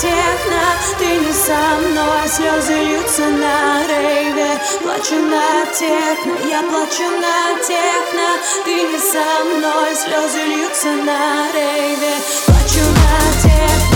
техно Ты не со мной, слезы льются на рейве. Плачу на техно, я плачу на техно. Ты не со мной, слезы льются на рейве. Плачу на техно,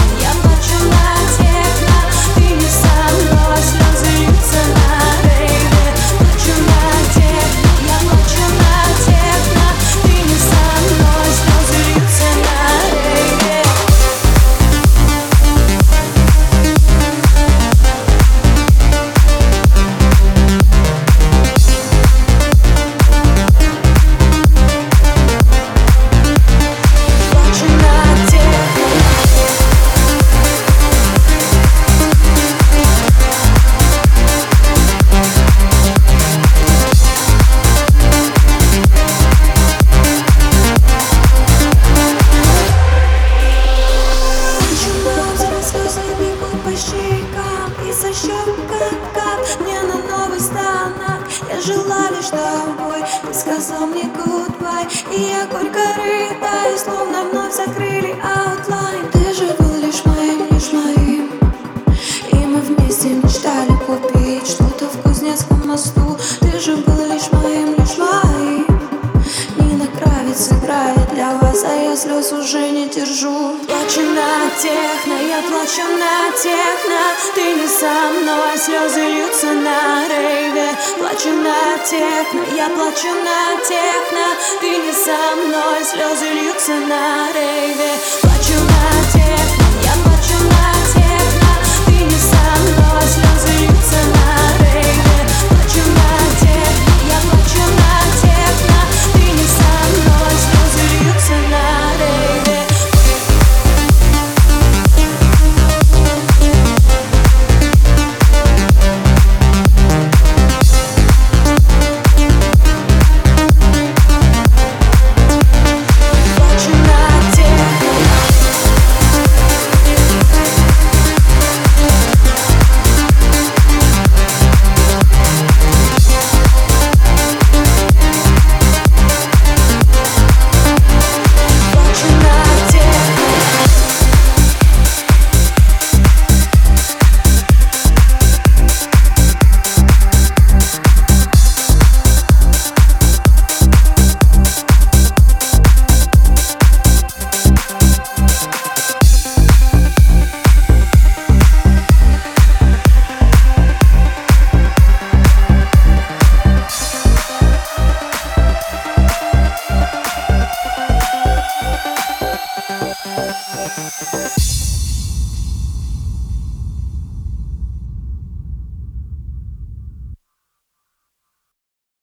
щек как кап мне на новый станок. Я жила лишь тобой, ты сказал мне goodbye. И я горько рыдаю, словно вновь закрыли Outline Ты же был лишь моим, лишь моим. И мы вместе мечтали купить что-то в Кузнецком мосту вас, а я слез уже не держу. Плачу на техно, я плачу на техно. Ты не со мной, слезы льются на рейве. Плачу на техно, я плачу на техно. Ты не со мной, слезы льются на рейве. Плачу на техно,